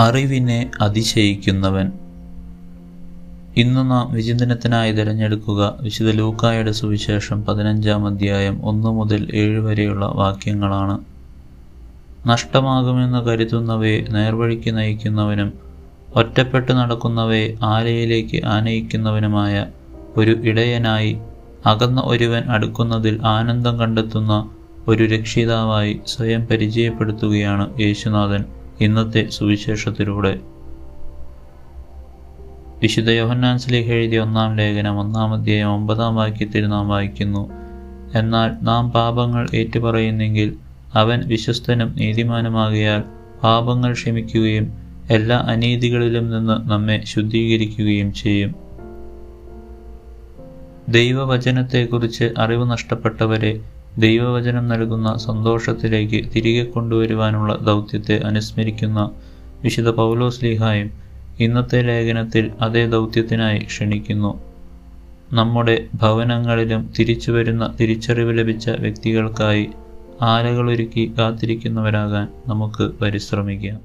അറിവിനെ അതിശയിക്കുന്നവൻ. ഇന്ന് നാം വിചിന്തനത്തിനായി തിരഞ്ഞെടുക്കുക വിശുദ്ധ ലൂക്കായുടെ സുവിശേഷം പതിനഞ്ചാം അധ്യായം ഒന്ന് മുതൽ ഏഴ് വരെയുള്ള വാക്യങ്ങളാണ്. നഷ്ടമാകുമെന്ന് കരുതുന്നവയെ നേർവഴിക്ക് നയിക്കുന്നവനും ഒറ്റപ്പെട്ട് നടക്കുന്നവയെ ആലയിലേക്ക് ആനയിക്കുന്നവനുമായ ഒരു ഇടയനായി അകന്ന ഒരുവൻ അടുക്കുന്നതിൽ ആനന്ദം കണ്ടെത്തുന്ന ഒരു രക്ഷിതാവായി സ്വയം പരിചയപ്പെടുത്തുകയാണ് യേശുനാഥൻ. ഇന്നത്തെ സുവിശേഷത്തിലൂടെ. വിശുദ്ധ യോഹന്നാൻസിലേക്ക് എഴുതിയ ഒന്നാം ലേഖനം ഒന്നാം അധ്യായം ഒമ്പതാം വാക്യത്തിൽ നാം വായിക്കുന്നു. എന്നാൽ നാം പാപങ്ങൾ ഏറ്റുപറയുന്നെങ്കിൽ അവൻ വിശ്വസ്തനും നീതിമാനുമാകിയാൽ പാപങ്ങൾ ക്ഷമിക്കുകയും എല്ലാ അനീതികളിലും നിന്ന് നമ്മെ ശുദ്ധീകരിക്കുകയും ചെയ്യും. ദൈവവചനത്തെക്കുറിച്ച് അറിവ് നഷ്ടപ്പെട്ടവരെ ദൈവവചനം നൽകുന്ന സന്തോഷത്തിലേക്ക് തിരികെ കൊണ്ടുവരുവാനുള്ള ദൗത്യത്തെ അനുസ്മരിക്കുന്ന വിശുദ്ധ പൗലോസ് ലീഹായും ഇന്നത്തെ ലേഖനത്തിൽ അതേ ദൗത്യത്തിനായി ക്ഷണിക്കുന്നു. നമ്മുടെ ഭവനങ്ങളിലും തിരിച്ചു വരുന്ന തിരിച്ചറിവ് ലഭിച്ച വ്യക്തികൾക്കായി ആലകളൊരുക്കി കാത്തിരിക്കുന്നവരാകാൻ നമുക്ക് പരിശ്രമിക്കാം.